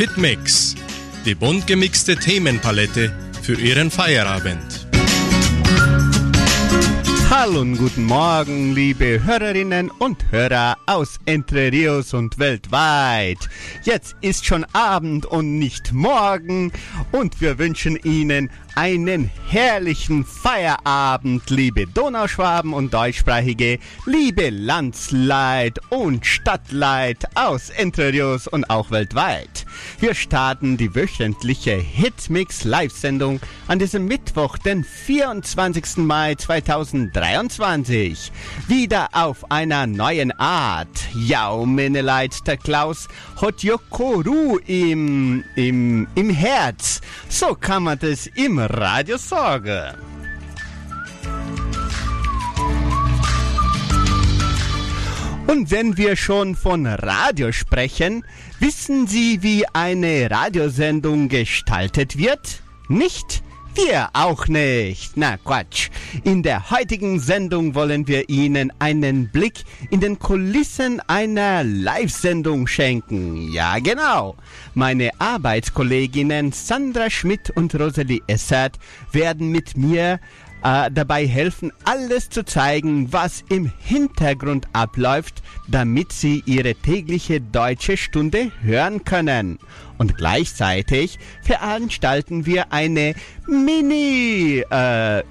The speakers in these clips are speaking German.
Hitmix, die bunt gemixte Themenpalette für Ihren Feierabend. Hallo und guten Morgen, liebe Hörerinnen und Hörer aus Entre Rios und weltweit. Jetzt ist schon Abend und nicht morgen und wir wünschen Ihnen einen herrlichen Feierabend, liebe Donauschwaben und Deutschsprachige, liebe Landsleit und Stadtleit aus Entre Rios und auch weltweit. Wir starten die wöchentliche Hitmix Live-Sendung an diesem Mittwoch, den 24. Mai 2023. Wieder auf einer neuen Art. Ja, meine Leid, der Klaus hat Yokoru im, im, im Herz. So kann man das im Radio sagen. Und wenn wir schon von Radio sprechen, wissen Sie, wie eine Radiosendung gestaltet wird? Nicht? Wir auch nicht. Na Quatsch. In der heutigen Sendung wollen wir Ihnen einen Blick in den Kulissen einer Live-Sendung schenken. Ja, genau. Meine Arbeitskolleginnen Sandra Schmidt und Rosalie Essert werden mit mir äh, dabei helfen, alles zu zeigen, was im Hintergrund abläuft, damit Sie Ihre tägliche deutsche Stunde hören können. Und gleichzeitig veranstalten wir eine Mini äh,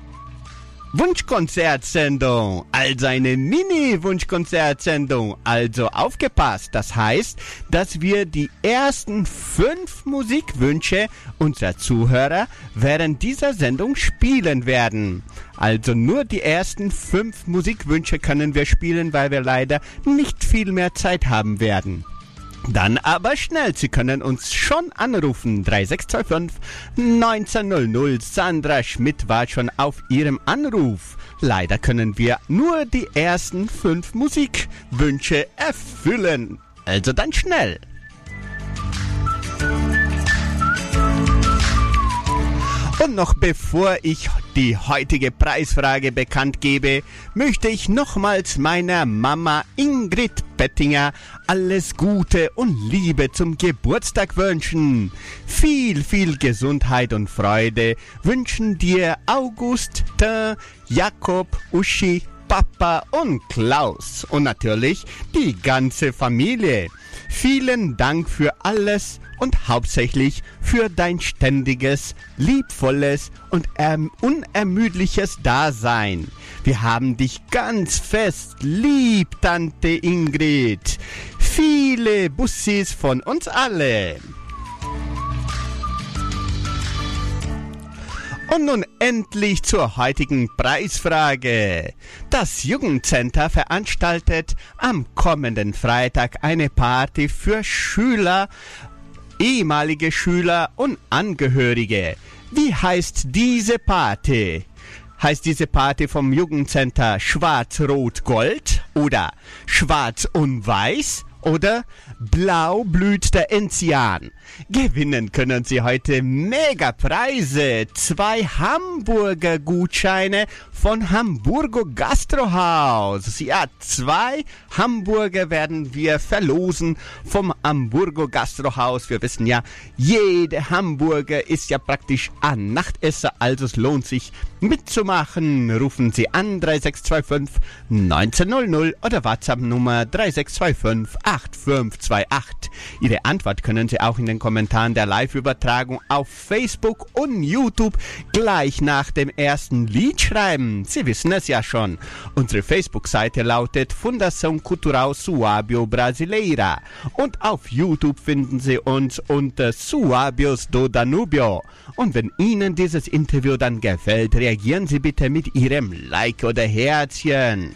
Wunschkonzertsendung, also eine Mini-Wunschkonzertsendung. Also aufgepasst, das heißt, dass wir die ersten fünf Musikwünsche unserer Zuhörer während dieser Sendung spielen werden. Also nur die ersten fünf Musikwünsche können wir spielen, weil wir leider nicht viel mehr Zeit haben werden. Dann aber schnell, Sie können uns schon anrufen. 3625 1900. Sandra Schmidt war schon auf Ihrem Anruf. Leider können wir nur die ersten fünf Musikwünsche erfüllen. Also dann schnell. Und noch bevor ich die heutige Preisfrage bekannt gebe, möchte ich nochmals meiner Mama Ingrid Bettinger alles Gute und Liebe zum Geburtstag wünschen. Viel, viel Gesundheit und Freude wünschen dir August, Jakob, Uschi, Papa und Klaus und natürlich die ganze Familie. Vielen Dank für alles und hauptsächlich für dein ständiges, liebvolles und erm unermüdliches Dasein. Wir haben dich ganz fest lieb, Tante Ingrid. Viele Bussis von uns alle. Und nun endlich zur heutigen Preisfrage. Das Jugendcenter veranstaltet am kommenden Freitag eine Party für Schüler ehemalige Schüler und Angehörige. Wie heißt diese Party? Heißt diese Party vom Jugendcenter Schwarz-Rot-Gold oder Schwarz und Weiß oder Blau blüht der Enzian? Gewinnen können Sie heute Megapreise. Zwei Hamburger Gutscheine von Hamburgo Gastrohaus. Ja, zwei Hamburger werden wir verlosen vom Hamburgo Gastrohaus. Wir wissen ja, jede Hamburger ist ja praktisch ein Nachtesser, also es lohnt sich mitzumachen. Rufen Sie an 3625 1900 oder WhatsApp Nummer 3625 8528. Ihre Antwort können Sie auch in den Kommentaren der Live-Übertragung auf Facebook und YouTube gleich nach dem ersten Lied schreiben. Sie wissen es ja schon. Unsere Facebook-Seite lautet Fundação Cultural Suábio Brasileira und auf YouTube finden Sie uns unter Suabios do Danubio. Und wenn Ihnen dieses Interview dann gefällt, reagieren Sie bitte mit Ihrem Like oder Herzchen.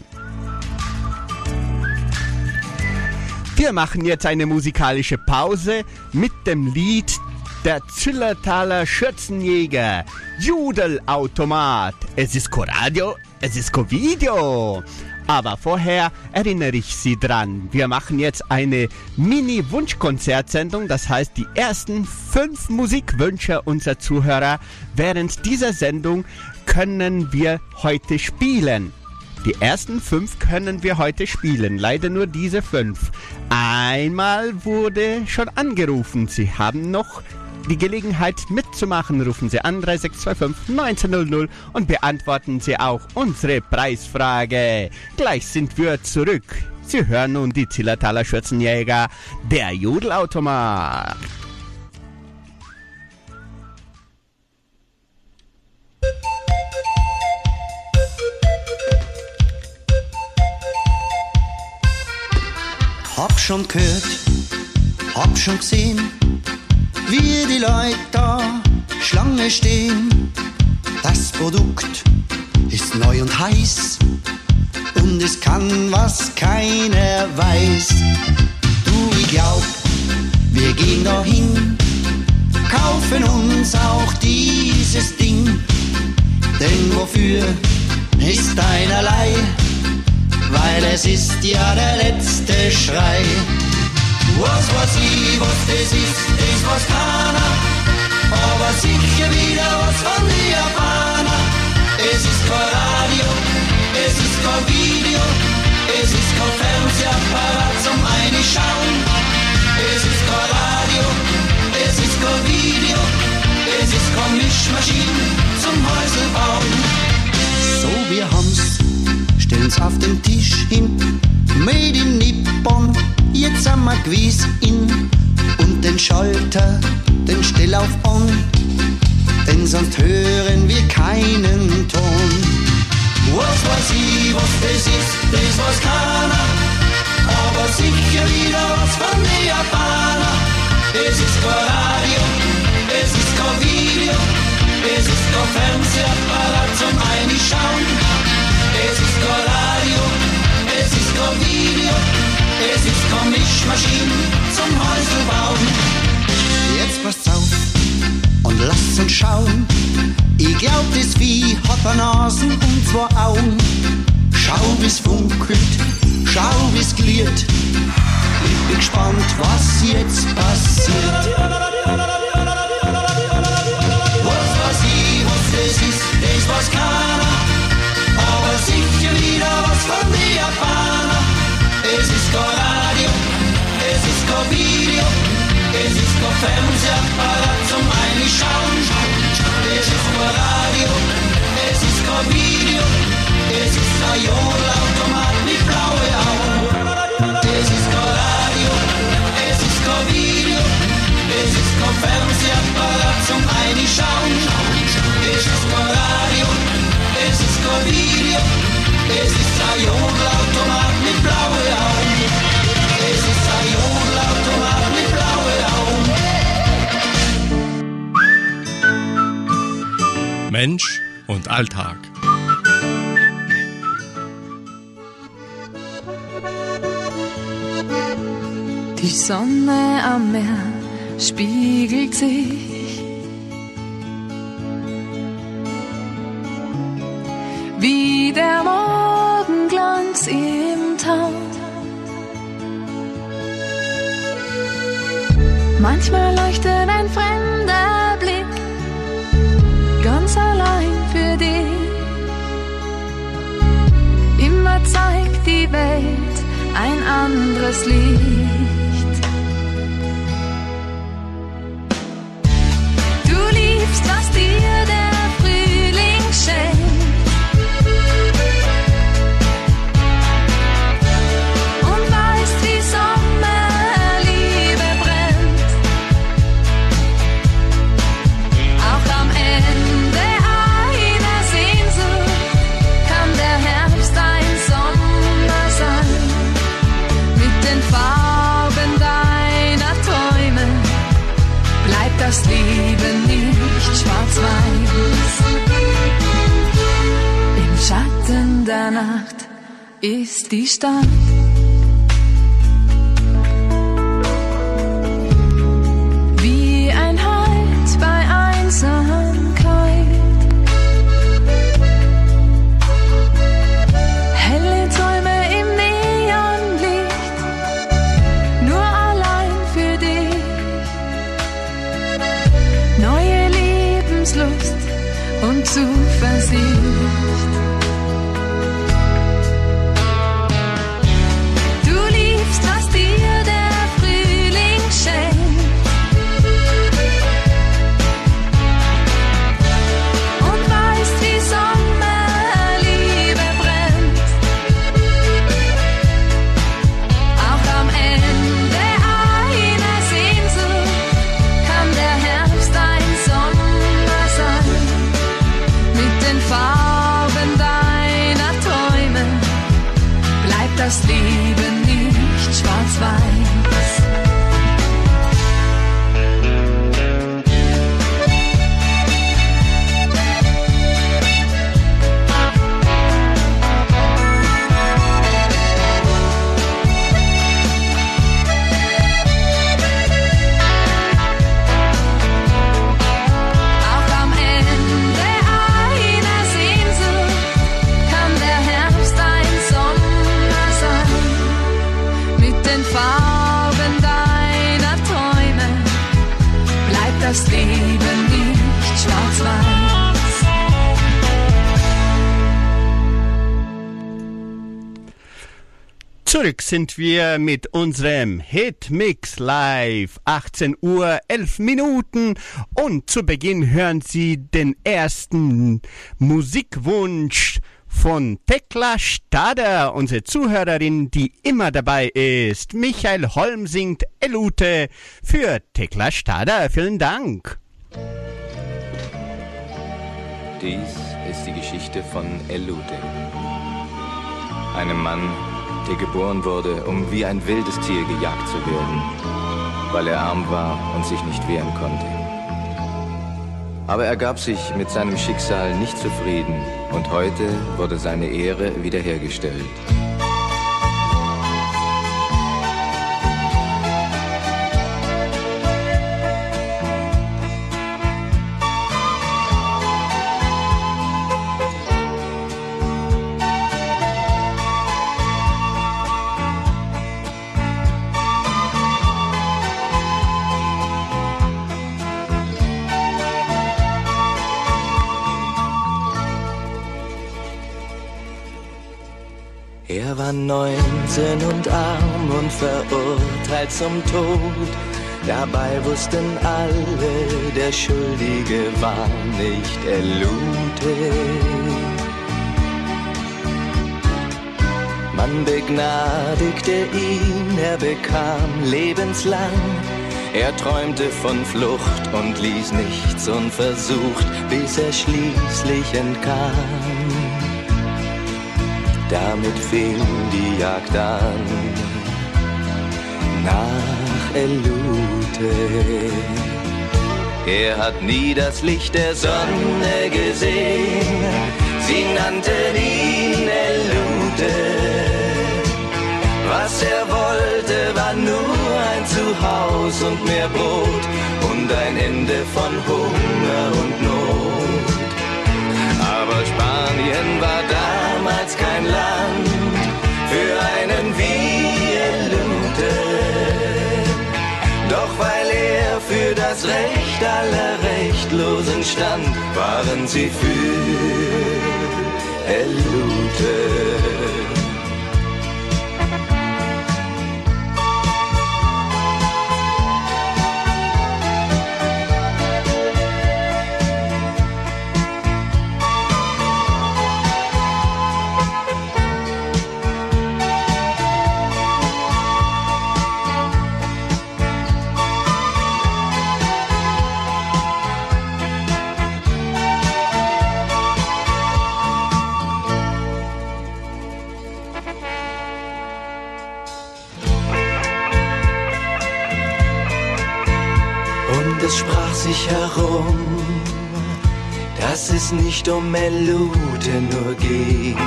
Wir machen jetzt eine musikalische Pause mit dem Lied Der Zillertaler Schürzenjäger, Judelautomat. Es ist Co-Radio, es ist Co-Video. Aber vorher erinnere ich Sie dran, wir machen jetzt eine Mini-Wunschkonzertsendung, das heißt die ersten fünf Musikwünsche unserer Zuhörer während dieser Sendung können wir heute spielen. Die ersten fünf können wir heute spielen, leider nur diese fünf. Einmal wurde schon angerufen. Sie haben noch die Gelegenheit mitzumachen. Rufen Sie an 3625 1900 und beantworten Sie auch unsere Preisfrage. Gleich sind wir zurück. Sie hören nun die Zillertaler Schürzenjäger, der Jodelautomat. Hab schon gehört, hab schon gesehen, wie die Leute da Schlange stehen. Das Produkt ist neu und heiß und es kann, was keiner weiß. Du, ich glaub, wir gehen dahin, kaufen uns auch dieses Ding, denn wofür ist einerlei? Weil es ist ja der letzte Schrei. Was weiß ich, was das ist, das weiß keiner, aber sicher wieder was von den Japaner. Es ist kein Radio, es ist kein Video, es ist kein Fernsehapparat zum Einschauen. Es ist kein Radio, es ist kein Video, es ist kein Mischmaschine zum Häuselbauen. So, wir haben's stellen's auf den Tisch hin. Made in Nippon, jetzt haben wir gewiss in. Und den Schalter, den stell auf on, denn sonst hören wir keinen Ton. Was weiß ich, was das ist, das weiß keiner, aber sicher wieder was von den Japaner. Es ist kein Radio, es ist kein Video, es ist kein Fernsehapparat zum Einschauen. Es ist kein es ist kein Video, es ist kein Mischmaschine zum Häuselbauen. Jetzt passt auf und lasst uns schauen. Ich glaub, das Vieh hat eine Nasen und zwei Augen. Schau, wie's funkelt, schau, wie's gliert. Ich bin gespannt, was jetzt passiert. Was weiß ich, was das ist, das weiß keiner aber sicher wieder was von den Japaner. Video, es ist kein Fernsehapparat zum Einschauen. Es ist kein Radio, es ist kein Video, Mensch und Alltag. Die Sonne am Meer spiegelt sich wie der Morgenglanz im Tau. Manchmal leuchtet ein fremder asleep. Ist die Stadt. Sind wir mit unserem Hitmix live. 18 Uhr 11 Minuten und zu Beginn hören Sie den ersten Musikwunsch von Tekla Stader, unsere Zuhörerin, die immer dabei ist. Michael Holm singt Elute für Tekla Stader. Vielen Dank. Dies ist die Geschichte von Elute. Einem Mann, der geboren wurde, um wie ein wildes Tier gejagt zu werden, weil er arm war und sich nicht wehren konnte. Aber er gab sich mit seinem Schicksal nicht zufrieden und heute wurde seine Ehre wiederhergestellt. War neunzehn und arm und verurteilt zum Tod. Dabei wussten alle, der Schuldige war nicht Elute. Man begnadigte ihn, er bekam lebenslang. Er träumte von Flucht und ließ nichts unversucht, bis er schließlich entkam. Damit fing die Jagd an nach Elute. Er hat nie das Licht der Sonne gesehen, sie nannten ihn Elute. Was er wollte, war nur ein Zuhaus und mehr Brot und ein Ende von Hunger und Not. Stand, waren sie für Elute. Es nicht um Melute nur ging.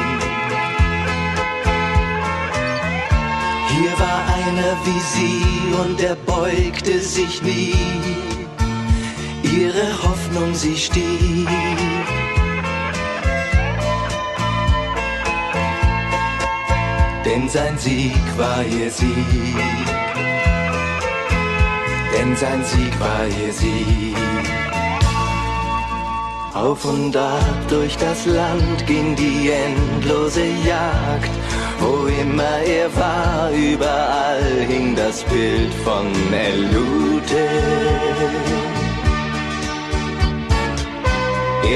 Hier war einer wie sie und er beugte sich nie. Ihre Hoffnung, sie stieg. Denn sein Sieg war ihr Sieg denn sein Sieg war ihr Sieg. Auf und ab durch das Land ging die endlose Jagd. Wo immer er war, überall hing das Bild von Elute.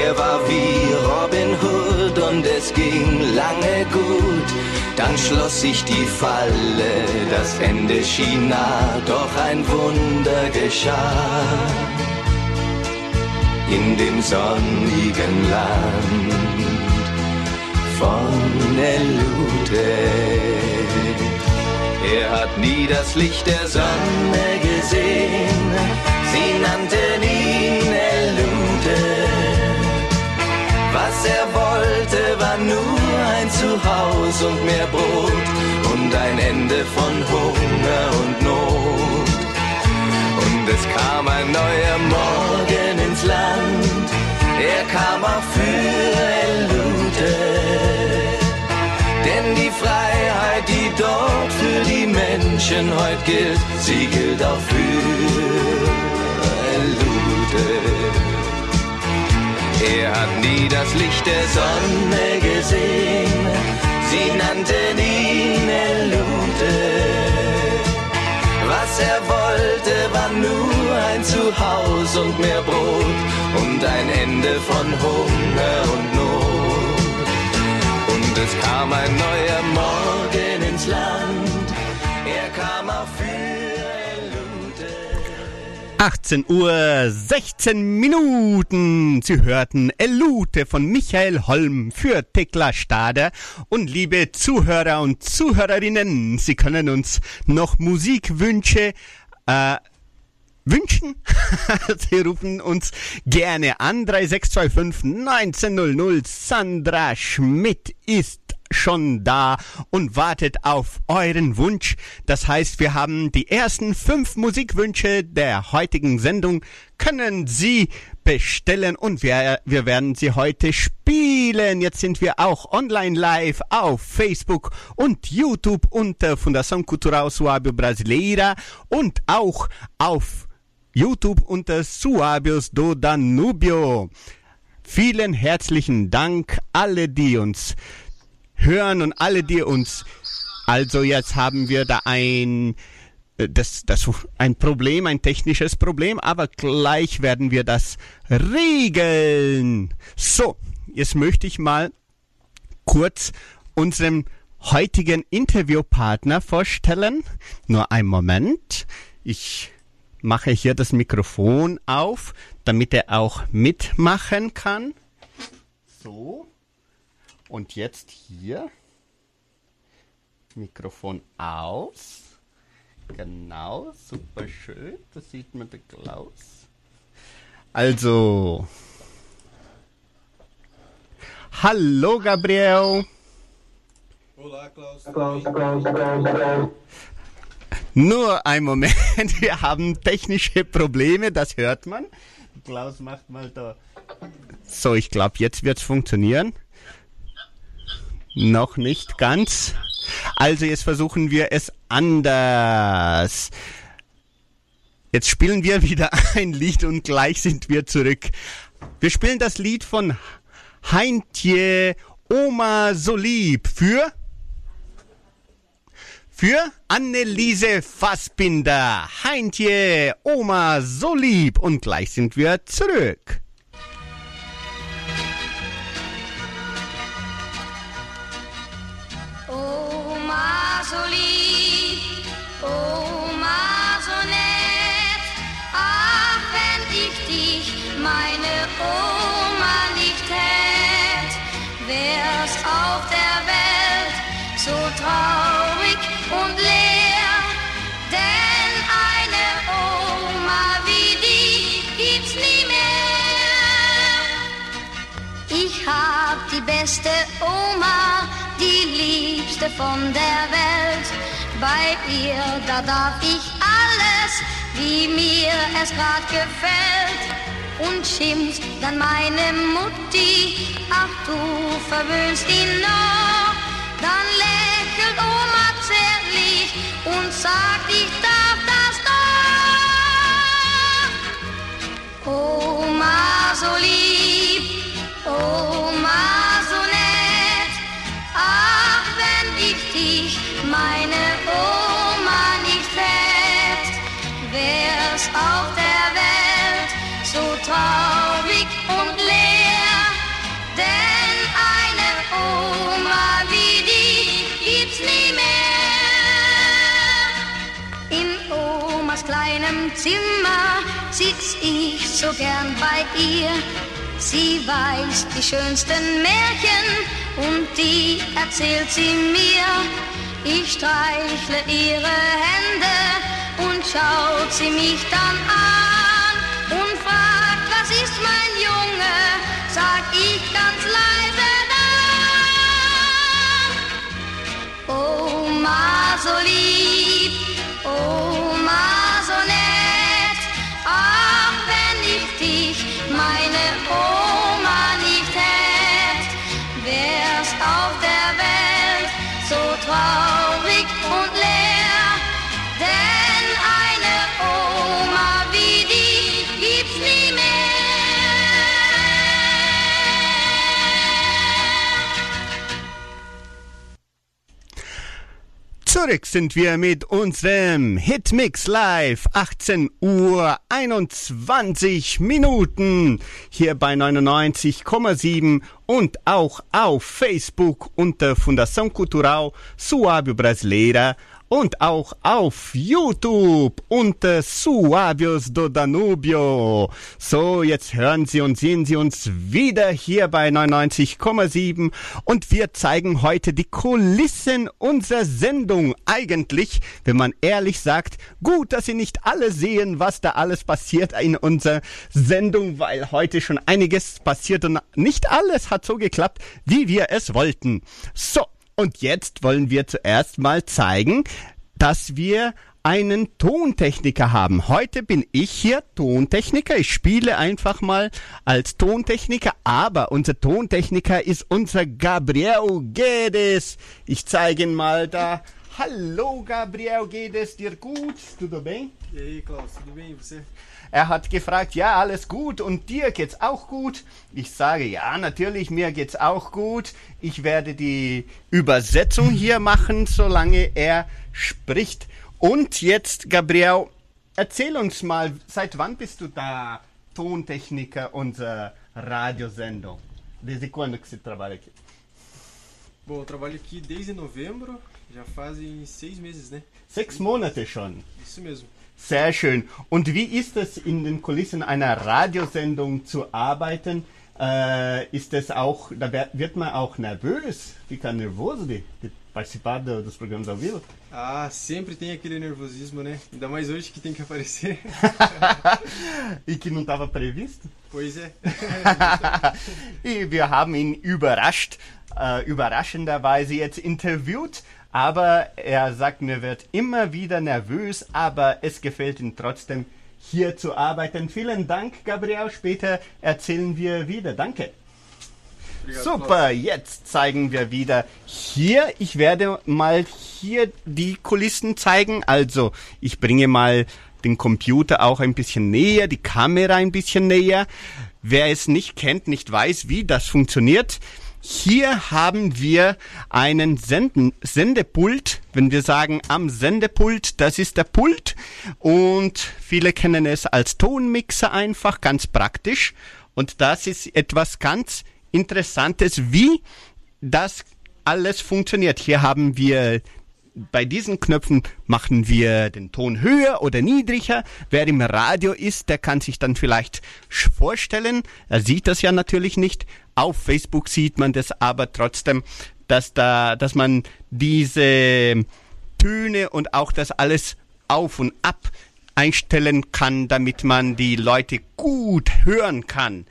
Er war wie Robin Hood und es ging lange gut. Dann schloss sich die Falle, das Ende schien nah, doch ein Wunder geschah. In dem sonnigen Land von Elute. Er hat nie das Licht der Sonne gesehen, sie nannten ihn Elute. Was er wollte, war nur ein Zuhause und mehr Brot und ein Ende von Hunger und Not. Und es kam ein neuer Morgen Land, er kam auch für Elute. Denn die Freiheit, die dort für die Menschen heute gilt, sie gilt auch für Elute. Er hat nie das Licht der Sonne gesehen, sie nannten ihn Elude. Was er wollte, war nur ein Zuhause und mehr Brot und ein Ende von Hunger und Not. Und es kam ein neuer Morgen ins Land, 18 Uhr 16 Minuten. Sie hörten Elute von Michael Holm für Tekla Stader. Und liebe Zuhörer und Zuhörerinnen, Sie können uns noch Musikwünsche äh, wünschen. Sie rufen uns gerne an 3625 1900. Sandra Schmidt ist schon da und wartet auf euren Wunsch. Das heißt, wir haben die ersten fünf Musikwünsche der heutigen Sendung können Sie bestellen und wir, wir werden sie heute spielen. Jetzt sind wir auch online live auf Facebook und YouTube unter Fundação Cultural Suábio Brasileira und auch auf YouTube unter Suábios do Danubio. Vielen herzlichen Dank alle, die uns hören und alle, die uns. Also jetzt haben wir da ein äh, das, das ein Problem, ein technisches Problem, aber gleich werden wir das regeln. So, jetzt möchte ich mal kurz unserem heutigen Interviewpartner vorstellen. Nur einen Moment. Ich mache hier das Mikrofon auf, damit er auch mitmachen kann. So. Und jetzt hier. Mikrofon aus. Genau, super schön. Das sieht man den Klaus. Also. Hallo Gabriel. Nur ein Moment, wir haben technische Probleme, das hört man. Klaus macht mal da. So, ich glaube, jetzt wird es funktionieren. Noch nicht ganz. Also jetzt versuchen wir es anders. Jetzt spielen wir wieder ein Lied und gleich sind wir zurück. Wir spielen das Lied von Heintje Oma so lieb für für Anneliese Fassbinder. Heintje Oma so lieb und gleich sind wir zurück. Die beste Oma, die liebste von der Welt. Bei ihr, da darf ich alles, wie mir es grad gefällt. Und schimpft dann meine Mutti, ach du verwöhnst ihn noch. Dann lächelt Oma zärtlich und sagt, ich darf das doch. Oma so lieb, Oma Zimmer sitz ich so gern bei ihr. Sie weiß die schönsten Märchen und die erzählt sie mir. Ich streichle ihre Hände und schaut sie mich dann an und fragt, was ist mein Junge? Sag ich ganz leise dann. Oma so lieb, Oma Zurück sind wir mit unserem Hitmix Live. 18 Uhr 21 Minuten. Hier bei 99,7 und auch auf Facebook unter Fundação Cultural Suábio Brasileira und auch auf YouTube unter Suavios do Danubio. So, jetzt hören Sie und sehen Sie uns wieder hier bei 99,7 und wir zeigen heute die Kulissen unserer Sendung. Eigentlich, wenn man ehrlich sagt, gut, dass Sie nicht alle sehen, was da alles passiert in unserer Sendung, weil heute schon einiges passiert und nicht alles hat so geklappt, wie wir es wollten. So. Und jetzt wollen wir zuerst mal zeigen, dass wir einen Tontechniker haben. Heute bin ich hier Tontechniker. Ich spiele einfach mal als Tontechniker, aber unser Tontechniker ist unser Gabriel Guedes. Ich zeige ihn mal da. Hallo Gabriel Guedes, dir gut? Tudo bem? E aí, Klaus, tudo bem? E você? Er hat gefragt, ja, alles gut und dir geht's auch gut? Ich sage, ja, natürlich, mir geht's auch gut. Ich werde die Übersetzung hier machen, solange er spricht. Und jetzt, Gabriel, erzähl uns mal, seit wann bist du da Tontechniker unserer Radiosendung? Desde quando que você trabalha aqui? Bom, eu trabalho aqui desde novembro, já fazem seis meses, né? Sechs Monate schon. Isso mesmo. Sehr schön. Und wie ist es in den Kulissen einer Radiosendung zu arbeiten? Äh, ist es auch, da wird man auch nervös? Fica nervoso de, de participar do, dos programas ao vivo? Ah, sempre tem aquele nervosismo, né? Ainda mais hoje que tem que aparecer. e que não estava previsto? pois é. wir haben ihn überrascht, äh, überraschenderweise jetzt interviewt, aber er sagt, mir wird immer wieder nervös, aber es gefällt ihm trotzdem, hier zu arbeiten. Vielen Dank, Gabriel. Später erzählen wir wieder. Danke. Super, jetzt zeigen wir wieder hier. Ich werde mal hier die Kulissen zeigen. Also, ich bringe mal den Computer auch ein bisschen näher, die Kamera ein bisschen näher. Wer es nicht kennt, nicht weiß, wie das funktioniert. Hier haben wir einen Senden Sendepult. Wenn wir sagen am Sendepult, das ist der Pult. Und viele kennen es als Tonmixer einfach, ganz praktisch. Und das ist etwas ganz Interessantes, wie das alles funktioniert. Hier haben wir bei diesen Knöpfen machen wir den Ton höher oder niedriger. Wer im Radio ist, der kann sich dann vielleicht vorstellen. Er sieht das ja natürlich nicht. Auf Facebook sieht man das aber trotzdem, dass da, dass man diese Töne und auch das alles auf und ab einstellen kann, damit man die Leute gut hören kann.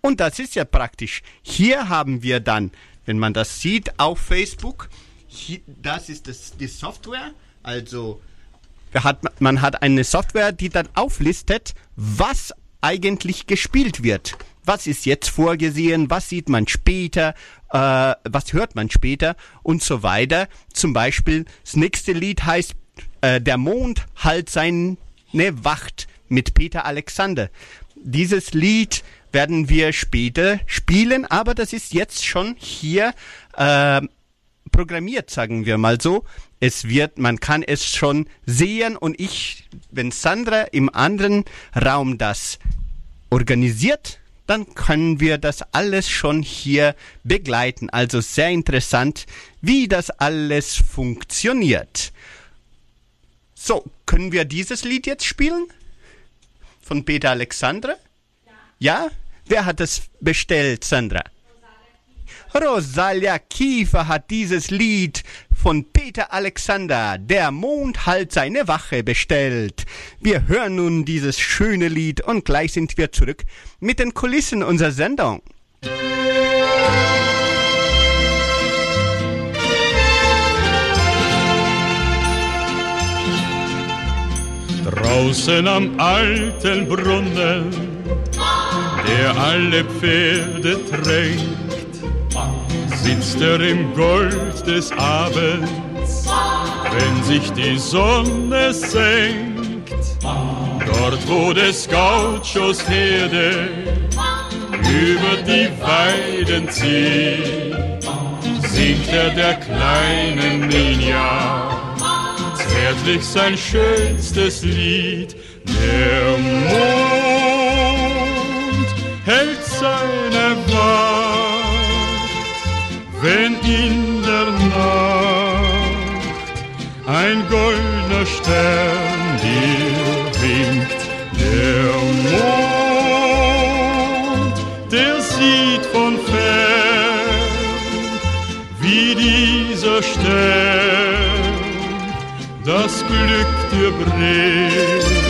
Und das ist ja praktisch. Hier haben wir dann, wenn man das sieht auf Facebook, hier, das ist das, die Software. Also hat, man hat eine Software, die dann auflistet, was eigentlich gespielt wird. Was ist jetzt vorgesehen? Was sieht man später? Äh, was hört man später? Und so weiter. Zum Beispiel, das nächste Lied heißt äh, Der Mond halt seine Wacht mit Peter Alexander. Dieses Lied werden wir später spielen, aber das ist jetzt schon hier äh, programmiert, sagen wir mal so. Es wird, man kann es schon sehen und ich, wenn Sandra im anderen Raum das organisiert, dann können wir das alles schon hier begleiten. Also sehr interessant, wie das alles funktioniert. So, können wir dieses Lied jetzt spielen? Von Peter Alexandre? Ja? Wer hat es bestellt, Sandra? Rosalia Kiefer hat dieses Lied von Peter Alexander, Der Mond halt seine Wache, bestellt. Wir hören nun dieses schöne Lied und gleich sind wir zurück mit den Kulissen unserer Sendung. Draußen am alten Brunnen, der alle Pferde tränkt, sitzt er im Gold des Abends, wenn sich die Sonne senkt. Dort, wo des Gauchos Herde über die Weiden zieht, singt er der kleinen Ninja zärtlich sein schönstes Lied. Der Mond hält seine Wacht, wenn in der Nacht ein goldener Stern dir winkt. Der Mond, der sieht von fern, wie dieser Stern das Glück dir bringt.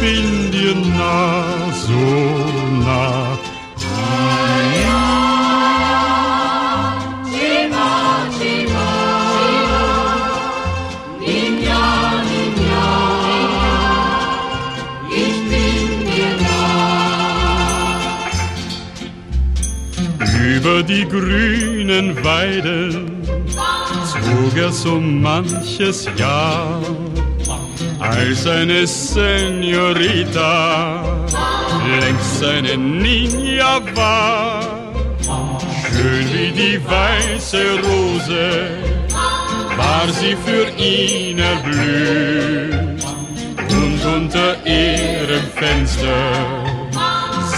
Bin dir nah, so nah. Über die grünen Weiden zog er so manches Jahr, als eine Senorita längst eine Ninja war. Schön wie die weiße Rose war sie für ihn erblüht und unter ihrem Fenster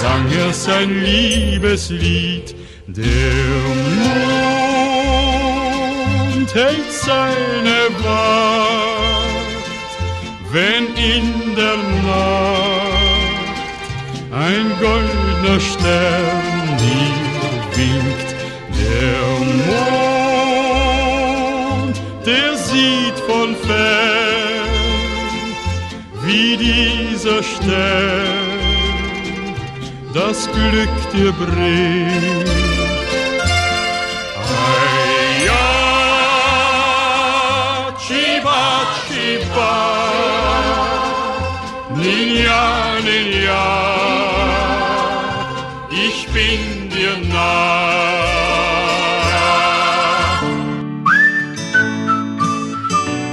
sang er sein Liebeslied. Der Mond hält seine Wacht, wenn in der Nacht ein goldener Stern dir winkt. Der Mond, der sieht von fern, wie dieser Stern das Glück dir bringt. Ay, ninja, ninja, ich bin dir nah.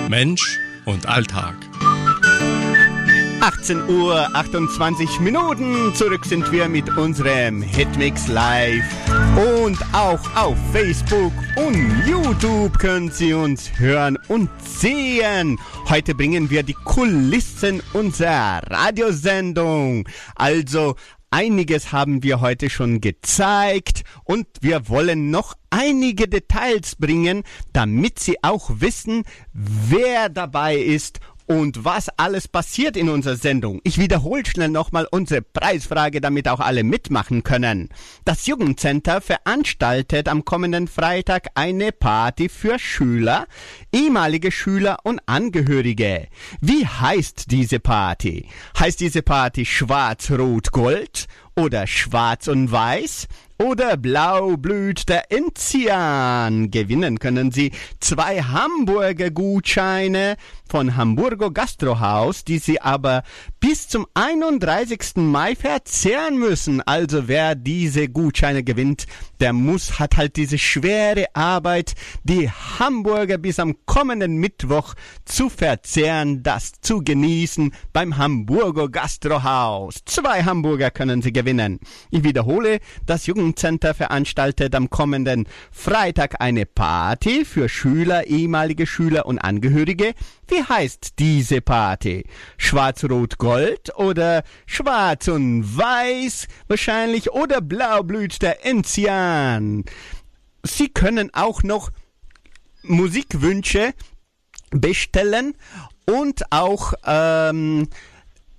'Mensch und Alltag'. 18 Uhr 28 Minuten. Zurück sind wir mit unserem Hitmix Live. Und auch auf Facebook und YouTube können Sie uns hören und sehen. Heute bringen wir die Kulissen unserer Radiosendung. Also Einiges haben wir heute schon gezeigt und wir wollen noch einige Details bringen, damit Sie auch wissen, wer dabei ist und was alles passiert in unserer Sendung. Ich wiederhole schnell nochmal unsere Preisfrage, damit auch alle mitmachen können. Das Jugendcenter veranstaltet am kommenden Freitag eine Party für Schüler, ehemalige Schüler und Angehörige. Wie heißt diese Party? Heißt diese Party Schwarz-Rot-Gold oder Schwarz und Weiß? Oder Blau blüht der Enzian. Gewinnen können Sie zwei Hamburger Gutscheine von Hamburgo Gastrohaus, die Sie aber bis zum 31. Mai verzehren müssen. Also wer diese Gutscheine gewinnt, der muss, hat halt diese schwere Arbeit, die Hamburger bis am kommenden Mittwoch zu verzehren, das zu genießen beim Hamburgo Gastrohaus. Zwei Hamburger können Sie gewinnen. Ich wiederhole, das Jugendcenter veranstaltet am kommenden Freitag eine Party für Schüler, ehemalige Schüler und Angehörige. Wie heißt diese Party? Schwarz-Rot-Gold oder Schwarz und Weiß wahrscheinlich oder Blau blüht der Enzian? Sie können auch noch Musikwünsche bestellen und auch ähm,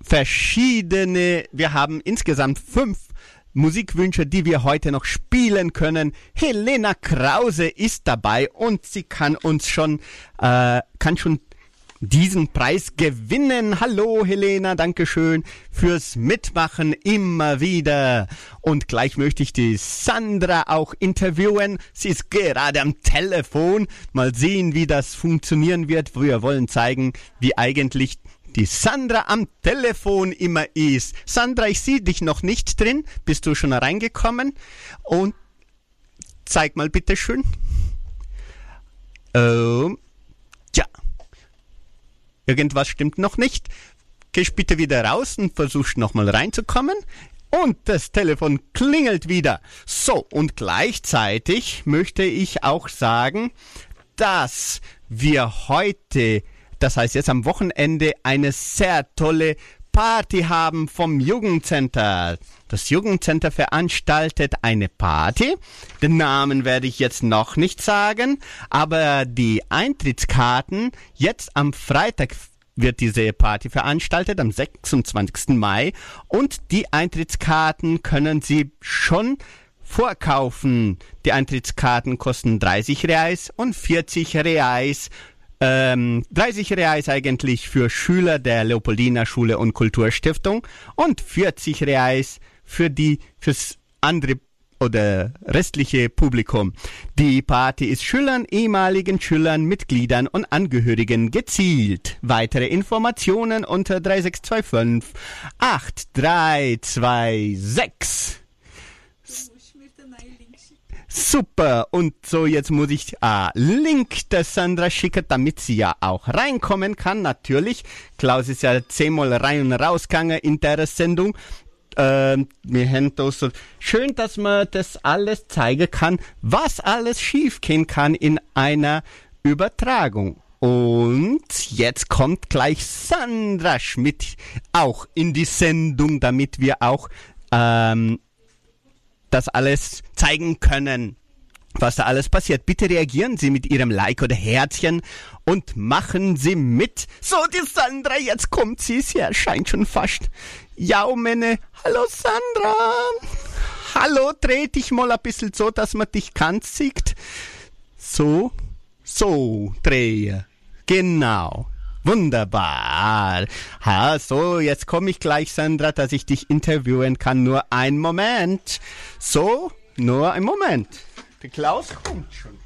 verschiedene, wir haben insgesamt fünf Musikwünsche, die wir heute noch spielen können. Helena Krause ist dabei und sie kann uns schon, äh, kann schon diesen Preis gewinnen. Hallo Helena, Dankeschön fürs Mitmachen immer wieder. Und gleich möchte ich die Sandra auch interviewen. Sie ist gerade am Telefon. Mal sehen, wie das funktionieren wird. Wir wollen zeigen, wie eigentlich die Sandra am Telefon immer ist. Sandra, ich sehe dich noch nicht drin. Bist du schon reingekommen? Und zeig mal bitte schön. Ähm, tja. Irgendwas stimmt noch nicht. gehst bitte wieder raus und versuchst nochmal reinzukommen. Und das Telefon klingelt wieder. So, und gleichzeitig möchte ich auch sagen, dass wir heute, das heißt jetzt am Wochenende, eine sehr tolle Party haben vom Jugendcenter. Das Jugendcenter veranstaltet eine Party. Den Namen werde ich jetzt noch nicht sagen, aber die Eintrittskarten jetzt am Freitag wird diese Party veranstaltet am 26. Mai und die Eintrittskarten können Sie schon vorkaufen. Die Eintrittskarten kosten 30 Reais und 40 Reais ähm, 30 Reais eigentlich für Schüler der Leopoldina Schule und Kulturstiftung und 40 Reais für die fürs andere oder restliche Publikum. Die Party ist Schülern, ehemaligen Schülern, Mitgliedern und Angehörigen gezielt. Weitere Informationen unter 3625 8326. Super. Und so, jetzt muss ich äh, Link der Sandra schicken, damit sie ja auch reinkommen kann. Natürlich. Klaus ist ja zehnmal rein und rausgegangen in der Sendung. Ähm, wir haben da so schön, dass man das alles zeigen kann, was alles schiefgehen kann in einer Übertragung. Und jetzt kommt gleich Sandra Schmidt auch in die Sendung, damit wir auch ähm, das alles zeigen können, was da alles passiert. Bitte reagieren Sie mit Ihrem Like oder Herzchen und machen Sie mit. So, die Sandra, jetzt kommt sie, sie erscheint schon fast. Ja, meine, hallo Sandra. Hallo, dreh dich mal ein bisschen so, dass man dich ganz sieht. So, so, drehe. Genau. Wunderbar. Ha, so, jetzt komme ich gleich, Sandra, dass ich dich interviewen kann. Nur ein Moment. So, nur ein Moment. Der Klaus kommt schon.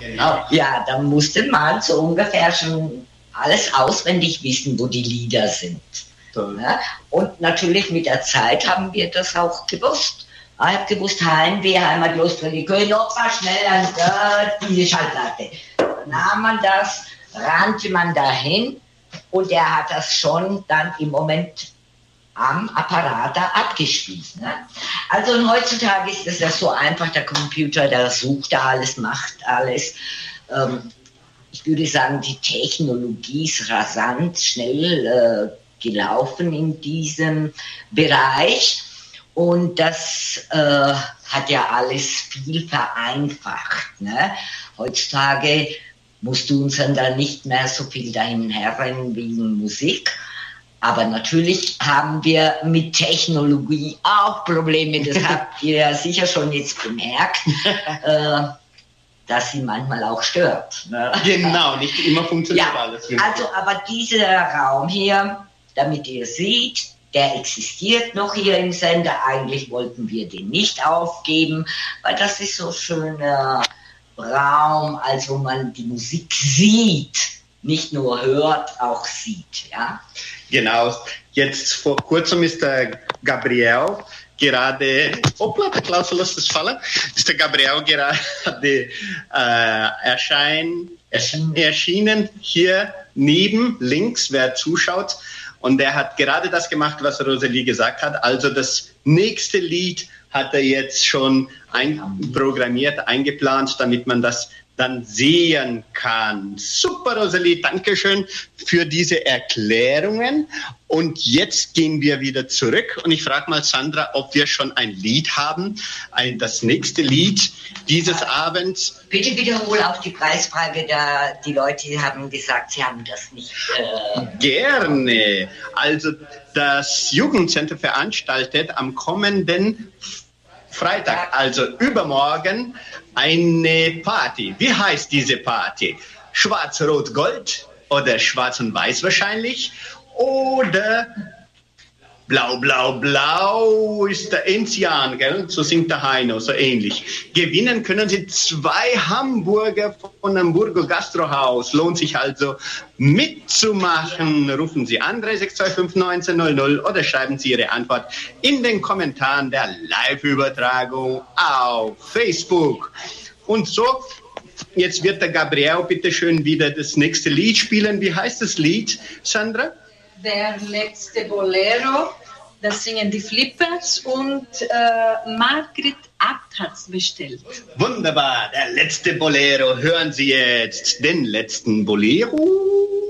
Genau. Ja, da musste man so ungefähr schon alles auswendig wissen, wo die Lieder sind. Ja? Und natürlich mit der Zeit haben wir das auch gewusst. Ich habe gewusst, Heimweh, Heimatlust, Religion, noch mal schnell an äh, diese Schallplatte. Nahm man das, rannte man dahin und er hat das schon dann im Moment am Apparat da abgespielt. Ne? Also heutzutage ist es ja so einfach, der Computer, der sucht da alles, macht alles. Ähm, ich würde sagen, die Technologie ist rasant schnell äh, gelaufen in diesem Bereich. Und das äh, hat ja alles viel vereinfacht. Ne? Heutzutage musst du uns dann nicht mehr so viel dahin herrennen wegen Musik. Aber natürlich haben wir mit Technologie auch Probleme. Das habt ihr ja sicher schon jetzt bemerkt. äh, dass sie manchmal auch stört. Ne? Genau, nicht immer funktioniert ja, alles. Also, aber dieser Raum hier, damit ihr seht, der existiert noch hier im Sender. Eigentlich wollten wir den nicht aufgeben, weil das ist so schöner Raum, als wo man die Musik sieht, nicht nur hört, auch sieht. Ja? Genau. Jetzt vor kurzem ist der Gabriel gerade, hoppla, der Klaus lässt es fallen, ist der Gabriel gerade äh, erschein, erschienen hier neben, links, wer zuschaut. Und er hat gerade das gemacht, was Rosalie gesagt hat. Also das nächste Lied hat er jetzt schon einprogrammiert, eingeplant, damit man das dann sehen kann. Super, Rosalie, Dankeschön für diese Erklärungen. Und jetzt gehen wir wieder zurück und ich frage mal Sandra, ob wir schon ein Lied haben, ein, das nächste Lied dieses Abends. Bitte wiederhole auch die Preisfrage, da die Leute haben gesagt, sie haben das nicht. Äh Gerne. Also das Jugendcenter veranstaltet am kommenden Freitag, also übermorgen, eine Party. Wie heißt diese Party? Schwarz-Rot-Gold oder Schwarz und Weiß wahrscheinlich oder Blau, Blau, Blau ist der Enzian, gell? So singt der Heino, so ähnlich. Gewinnen können Sie zwei Hamburger von Hamburger Gastrohaus. Lohnt sich also mitzumachen. Rufen Sie an 3625 1900 oder schreiben Sie Ihre Antwort in den Kommentaren der Live-Übertragung auf Facebook. Und so, jetzt wird der Gabriel bitte schön wieder das nächste Lied spielen. Wie heißt das Lied, Sandra? Der letzte Bolero das singen die Flippers und äh, Margret Abt hat es bestellt. Wunderbar, der letzte Bolero. Hören Sie jetzt den letzten Bolero.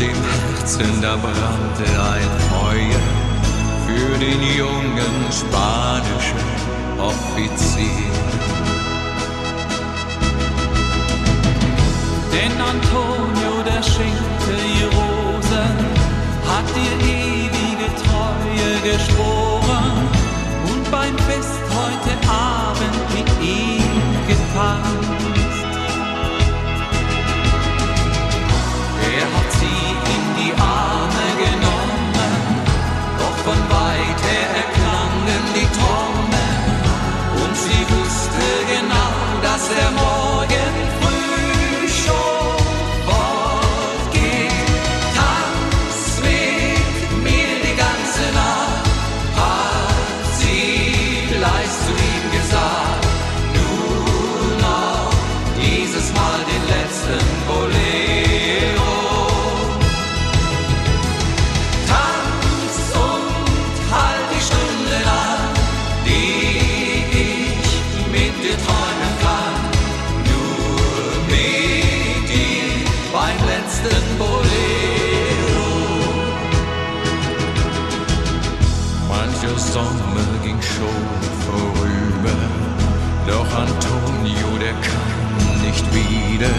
Im Herzen da brannte ein Feuer für den jungen spanischen Offizier. Denn Antonio, der schenkte ihr Rosen, hat ihr ewige Treue geschworen und beim Fest heute Abend mit ihm getanzt. Bolero. Mancher Sommer ging schon vorüber, doch Antonio, der kam nicht wieder.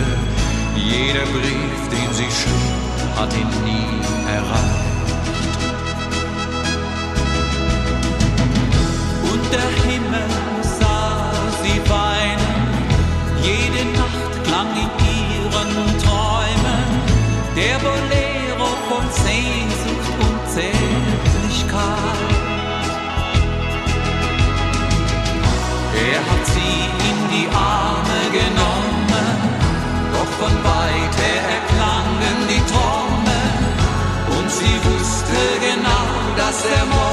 Jeder Brief, den sie schrieb, hat ihn nie erreicht. Und der Himmel sah sie weinen der Bolero von Sehnsucht und Zärtlichkeit. Er hat sie in die Arme genommen, doch von weit her erklangen die Trommeln und sie wusste genau, dass er morgen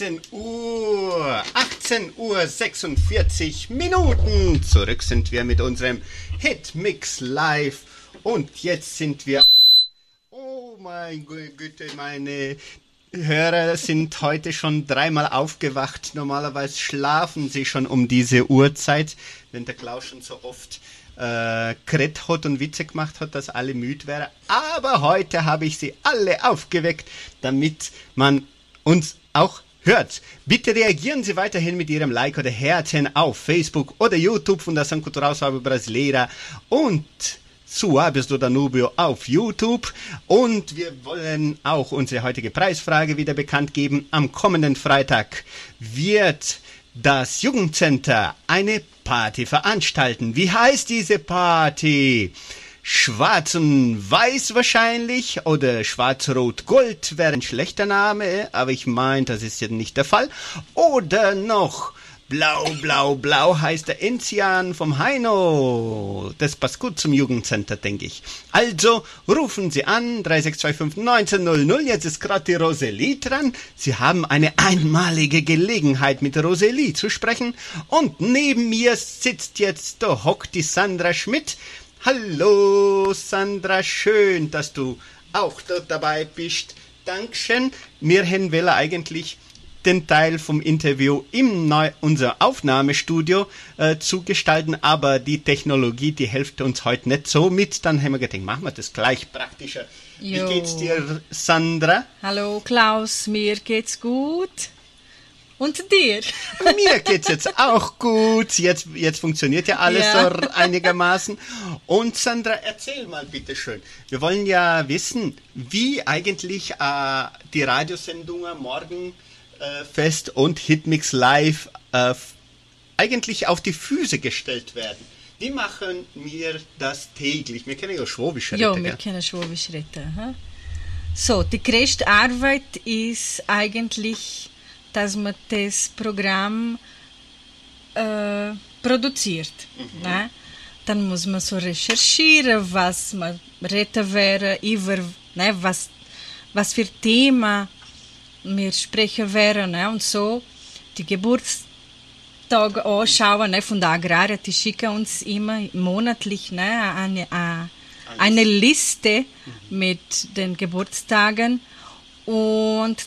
18 Uhr, 18 Uhr 46 Minuten. Zurück sind wir mit unserem Hitmix live. Und jetzt sind wir. Oh mein Gü- Güte, meine Hörer sind heute schon dreimal aufgewacht. Normalerweise schlafen sie schon um diese Uhrzeit, wenn der Klaus schon so oft äh, geredet hat und Witze gemacht hat, dass alle müde wären. Aber heute habe ich sie alle aufgeweckt, damit man uns auch hört. Bitte reagieren Sie weiterhin mit Ihrem Like oder Herzen auf Facebook oder YouTube Fundação Cultural Suave Brasileira und Suaves do Danubio auf YouTube. Und wir wollen auch unsere heutige Preisfrage wieder bekannt geben. Am kommenden Freitag wird das Jugendcenter eine Party veranstalten. Wie heißt diese Party? Schwarz und Weiß wahrscheinlich oder Schwarz-Rot-Gold wäre ein schlechter Name, aber ich meine, das ist ja nicht der Fall. Oder noch Blau, Blau, Blau heißt der Enzian vom Heino. Das passt gut zum Jugendcenter, denke ich. Also rufen Sie an, 3625 1900. Jetzt ist gerade die Rosalie dran. Sie haben eine einmalige Gelegenheit, mit Rosalie zu sprechen. Und neben mir sitzt jetzt, da hockt die Sandra Schmidt. Hallo, Sandra, schön, dass du auch dort dabei bist. Dankeschön. Wir hätten wollen eigentlich den Teil vom Interview im Neu unser Aufnahmestudio äh, zu gestalten, aber die Technologie, die hilft uns heute nicht so mit. Dann haben wir gedacht, machen wir das gleich praktischer. Jo. Wie geht's dir, Sandra? Hallo Klaus, mir geht's gut. Und dir? Mir geht's jetzt auch gut. Jetzt, jetzt funktioniert ja alles Ja. so einigermaßen. Und Sandra, erzähl mal bitte schön. Wir wollen ja wissen, wie eigentlich äh, die Radiosendungen morgen äh, Fest und Hitmix Live äh, eigentlich auf die Füße gestellt werden. Wie machen wir das täglich? Wir kennen ja Schwäbisch Ja, reden, wir gell? können Schwäbisch reden. Hm? So, die größte Arbeit ist eigentlich, dass man das Programm äh, produziert. Ne? Dann muss man so recherchieren, was man reden wäre, über, ne, was, was für Thema wir sprechen wären. Ne? Und so die Geburtstage anschauen ne? von der Agraria, die schicken uns immer monatlich ne? eine, eine, eine Liste mit den Geburtstagen und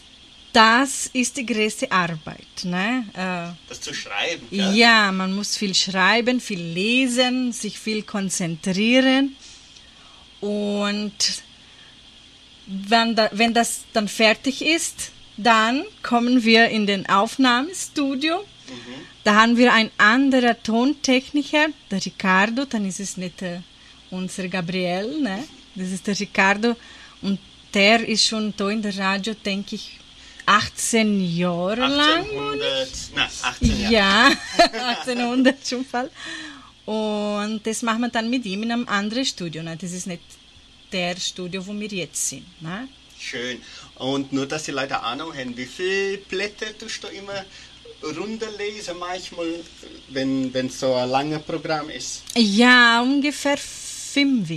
das ist die größte Arbeit. Ne? Äh, Das zu schreiben. gell? ja, man muss viel schreiben, viel lesen, sich viel konzentrieren. Und wenn, da, wenn das dann fertig ist, dann kommen wir in den Aufnahmestudio. Da haben wir einen anderen Tontechniker, der Ricardo, dann ist es nicht äh, unser Gabriel, ne? das ist der Ricardo. Und der ist schon da in der Radio, denke ich, 18 Jahre lang. 1800, na, 18 Jahre. Ja, 1800 schon Fall. Und das machen wir dann mit ihm in einem anderen Studio. Ne? Das ist nicht der Studio, wo wir jetzt sind. Ne? Schön. Und nur, dass die Leute Ahnung haben, wie viele Blätter tust du immer runterlesen manchmal, wenn wenn so ein langes Programm ist? Ja, ungefähr fünf.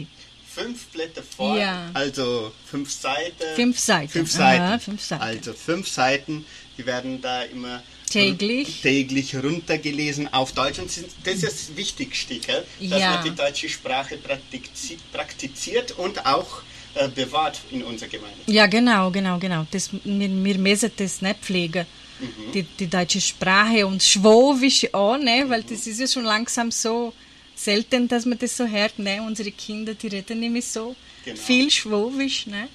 Fünf Blätter vor, Ja. also fünf Seiten. Fünf Seiten. Fünf Aha, Seiten. fünf Seiten. Also fünf Seiten, die werden da immer Täglich. täglich runtergelesen auf Deutsch. Und das ist das Wichtigste, gell? dass Ja. man die deutsche Sprache praktizi praktiziert und auch äh, bewahrt in unserer Gemeinde. Ja, genau, genau, genau. Das, wir, wir müssen das nicht pflegen. Mhm. Die, die deutsche Sprache und Schwobisch auch, ne? weil das ist ja schon langsam so selten, dass man das so hört. Ne? Unsere Kinder, die reden nämlich so Genau. viel Schwobisch. Ne?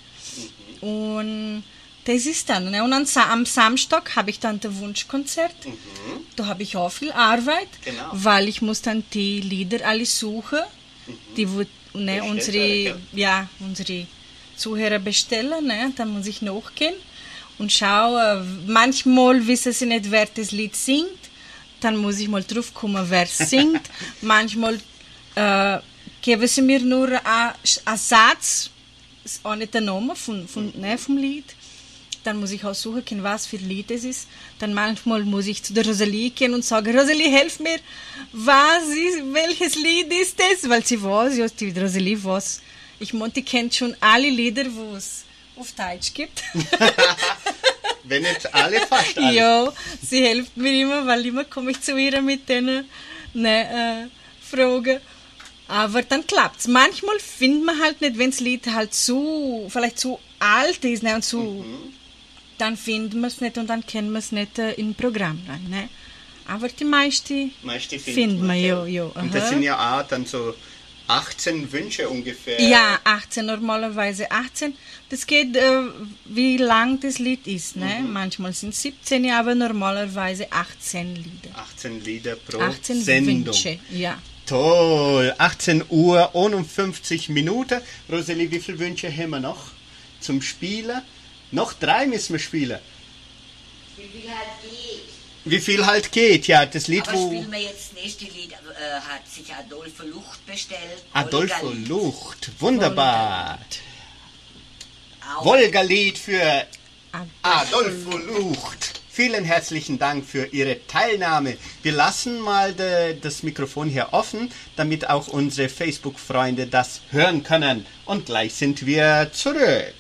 Und das ist dann. Ne? Und am, Sa am Samstag habe ich dann das Wunschkonzert. Da habe ich auch viel Arbeit, Genau. weil ich muss dann die Lieder alle suchen, die wo, ne, unsere, ja, unsere Zuhörer bestellen. Ne? Dann muss ich nachgehen und schauen. Manchmal wissen sie nicht, wer das Lied singt. Dann muss ich mal drauf kommen, wer singt. Manchmal äh, geben sie mir nur einen Satz, ist auch nicht der Name von, von, ne, vom Lied. Dann muss ich auch suchen, können, was für ein Lied es ist. Dann manchmal muss ich zu der Rosalie gehen und sagen, Rosalie, helf mir, was ist, welches Lied ist das? Weil sie weiß, ja, die Rosalie weiß. Ich meine, die kennt schon alle Lieder, wo es auf Deutsch gibt. Wenn nicht alle, fast alle. ja, sie hilft mir immer, weil immer komme ich zu ihr mit den ne, äh, Fragen. Aber dann klappt's. Manchmal findet man halt nicht, wenn das Lied halt zu, vielleicht zu alt ist, ne, und zu, dann findet man es nicht und dann kennen wir es nicht äh, im Programm rein, ne. Aber die meisten Meiste findet man, ja, ja. Und das sind ja auch dann so 18 Wünsche ungefähr. Ja, 18 normalerweise 18. Das geht, äh, wie lang das Lied ist. Ne? Mhm. Manchmal sind es 17, ja, aber normalerweise 18 Lieder. 18 Lieder pro 18 Sendung. Wünsche, ja. Toll, 18 Uhr und 50 Minuten. Rosalie, wie viele Wünsche haben wir noch zum Spielen? Noch drei müssen wir spielen. Wie viel halt. Wie viel halt geht, ja, das Lied, Aber wo spielen wir jetzt das nächste Lied, äh, hat sich Adolfo Lucht bestellt. Adolfo Olga-Lied. Lucht, wunderbar. Wolga-Lied für Adolfo Lucht. Vielen herzlichen Dank für Ihre Teilnahme. Wir lassen mal de, das Mikrofon hier offen, damit auch unsere Facebook-Freunde das hören können. Und gleich sind wir zurück.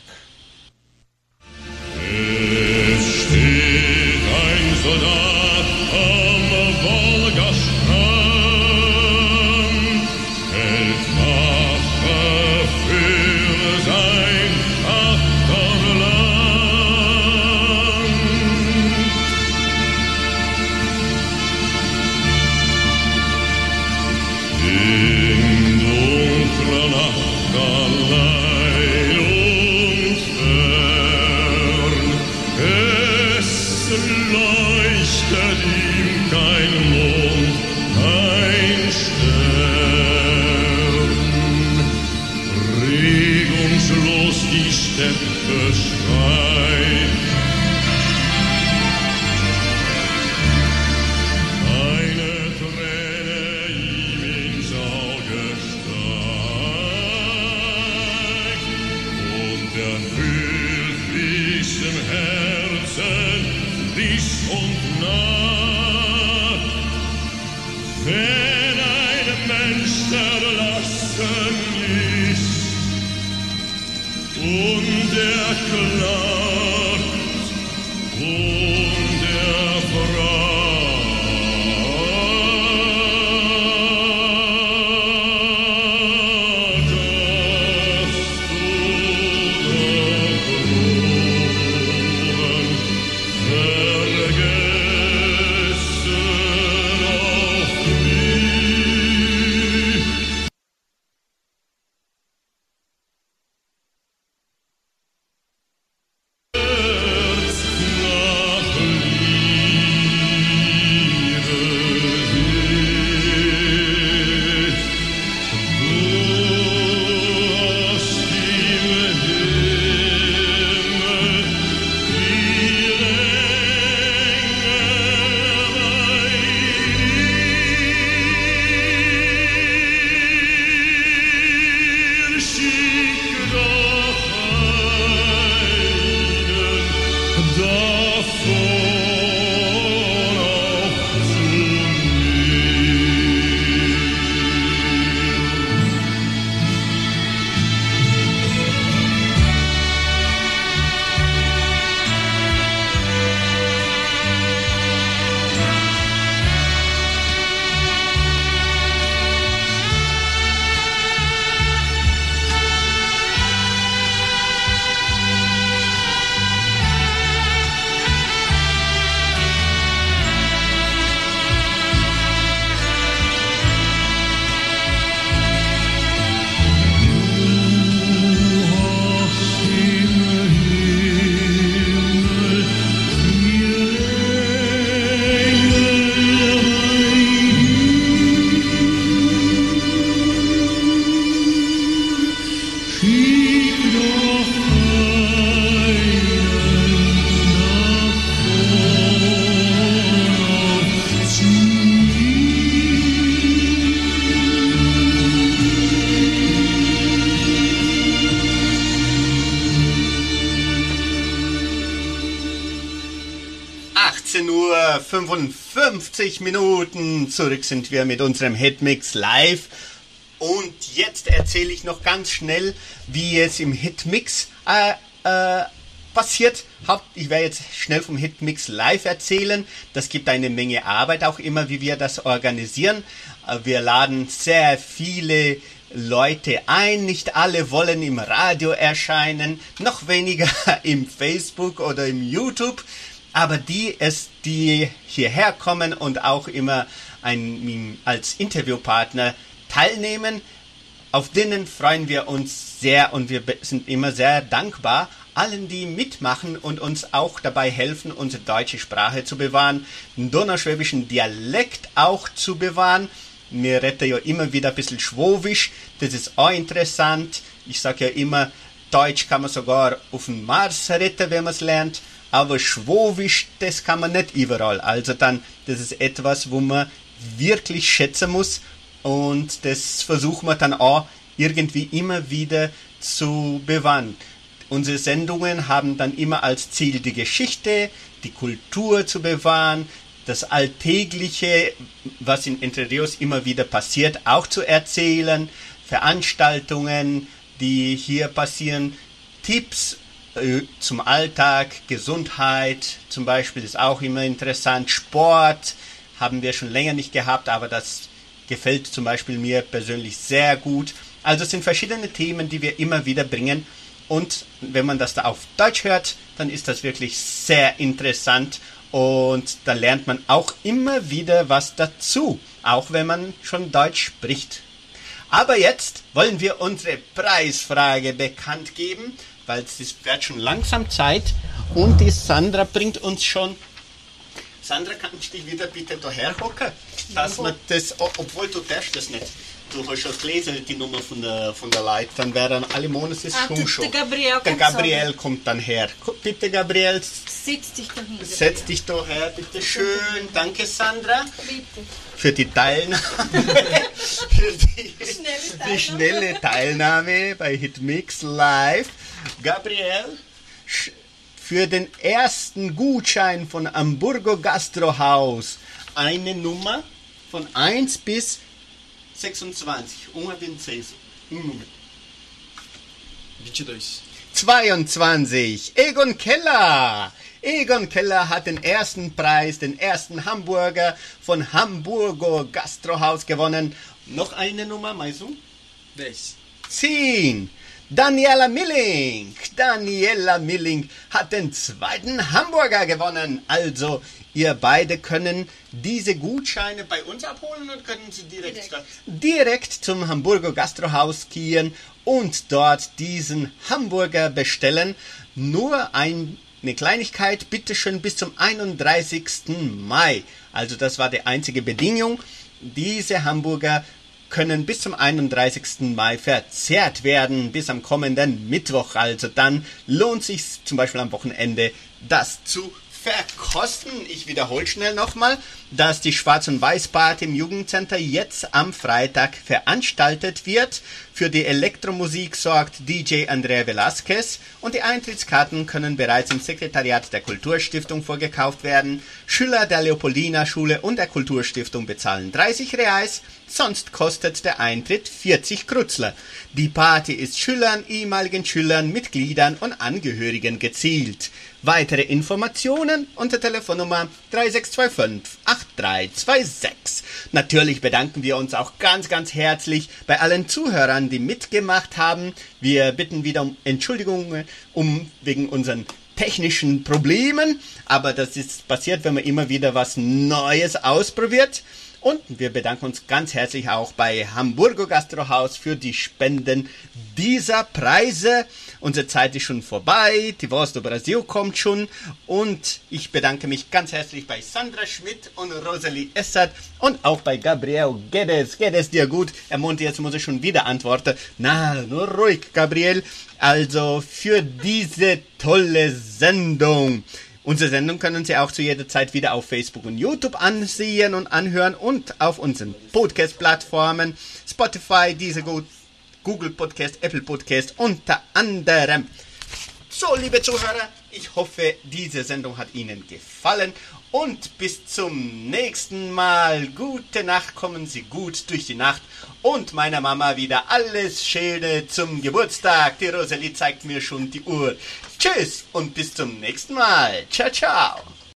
Ist und er klagt 55 Minuten. Zurück sind wir mit unserem Hitmix live. Und jetzt erzähle ich noch ganz schnell, wie es im Hitmix äh, äh, passiert. Ich werde jetzt schnell vom Hitmix live erzählen. Das gibt eine Menge Arbeit auch immer, wie wir das organisieren. Äh, wir laden sehr viele Leute ein. Nicht alle wollen im Radio erscheinen, noch weniger im Facebook oder im YouTube. Aber die es, die hierher kommen und auch immer ein, als Interviewpartner teilnehmen, auf denen freuen wir uns sehr und wir sind immer sehr dankbar allen, die mitmachen und uns auch dabei helfen, unsere deutsche Sprache zu bewahren, den donauschwäbischen Dialekt auch zu bewahren. Mir rette ja immer wieder ein bisschen Schwowisch, das ist auch interessant. Ich sage ja immer, Deutsch kann man sogar auf dem Mars retten, wenn man es lernt, aber Schwowisch, das kann man nicht überall. Also dann, das ist etwas, wo man wirklich schätzen muss und das versuchen wir dann auch irgendwie immer wieder zu bewahren. Unsere Sendungen haben dann immer als Ziel die Geschichte, die Kultur zu bewahren, das Alltägliche, was in Entre Rios immer wieder passiert, auch zu erzählen, Veranstaltungen, die hier passieren, Tipps zum Alltag, Gesundheit zum Beispiel ist auch immer interessant, Sport haben wir schon länger nicht gehabt, aber das gefällt zum Beispiel mir persönlich sehr gut. Also es sind verschiedene Themen, die wir immer wieder bringen. Und wenn man das da auf Deutsch hört, dann ist das wirklich sehr interessant und da lernt man auch immer wieder was dazu, auch wenn man schon Deutsch spricht. Aber jetzt wollen wir unsere Preisfrage bekannt geben, weil es wird schon langsam Zeit und die Sandra bringt uns schon Sandra, kannst du dich wieder bitte daher hocken? Dass man das, obwohl du darfst das nicht. Du hast schon gelesen, die Nummer von der, von der Leute, dann wären alle Monate ist ah, schon. Der Gabriel, der Gabriel kommt dann her. Bitte, Gabriel. Setz dich da hin. Setz dich da her, bitte schön. Danke, Sandra. Bitte. Für die Teilnahme. für die schnelle Teilnahme. die schnelle Teilnahme bei Hitmix Live. Gabriel, für den ersten Gutschein von Hamburgo Gastrohaus eine Nummer von 1 bis 26. Uma den seis. Um Número. 22. 22. Egon Keller. Egon Keller hat den ersten Preis, den ersten Hamburger von Hamburgo Gastrohaus gewonnen. Noch eine Nummer, Maisu? 10. Daniela Milling. Daniela Milling hat den zweiten Hamburger gewonnen. Also, ihr beide können diese Gutscheine bei uns abholen und können sie direkt, direkt. direkt zum Hamburger Gastrohaus gehen und dort diesen Hamburger bestellen. Nur ein eine Kleinigkeit, bitte schön bis zum 31. Mai. Also das war die einzige Bedingung. Diese Hamburger können bis zum 31. Mai verzehrt werden, bis am kommenden Mittwoch. Also dann lohnt sich zum Beispiel am Wochenende das zu verkosten. Ich wiederhole schnell nochmal, dass die Schwarz- und Weiß-Party im Jugendcenter jetzt am Freitag veranstaltet wird. Für die Elektromusik sorgt DJ Andrea Velasquez und die Eintrittskarten können bereits im Sekretariat der Kulturstiftung vorgekauft werden. Schüler der Leopoldina Schule und der Kulturstiftung bezahlen 30 Reais, sonst kostet der Eintritt 40 Krutzler. Die Party ist Schülern, ehemaligen Schülern, Mitgliedern und Angehörigen gezielt. Weitere Informationen unter Telefonnummer 3625 8326. Natürlich bedanken wir uns auch ganz, ganz herzlich bei allen Zuhörern, die mitgemacht haben. Wir bitten wieder um Entschuldigung um wegen unseren technischen Problemen, aber das ist passiert, wenn man immer wieder was Neues ausprobiert. Und wir bedanken uns ganz herzlich auch bei Hamburger Gastrohaus für die Spenden dieser Preise. Unsere Zeit ist schon vorbei, die Wurst do Brasil kommt schon und ich bedanke mich ganz herzlich bei Sandra Schmidt und Rosalie Essert und auch bei Gabriel Gedes. Geht es dir gut? Er meinte, jetzt muss ich schon wieder antworten. Na, nur ruhig, Gabriel. Also für diese tolle Sendung. Unsere Sendung können Sie auch zu jeder Zeit wieder auf Facebook und YouTube ansehen und anhören und auf unseren Podcast-Plattformen Spotify, diese Google Podcast, Apple Podcast unter anderem. So, liebe Zuhörer, ich hoffe, diese Sendung hat Ihnen gefallen und bis zum nächsten Mal. Gute Nacht, kommen Sie gut durch die Nacht und meiner Mama wieder alles Schöne zum Geburtstag. Die Rosalie zeigt mir schon die Uhr. Tschüss und bis zum nächsten Mal. Ciao, ciao.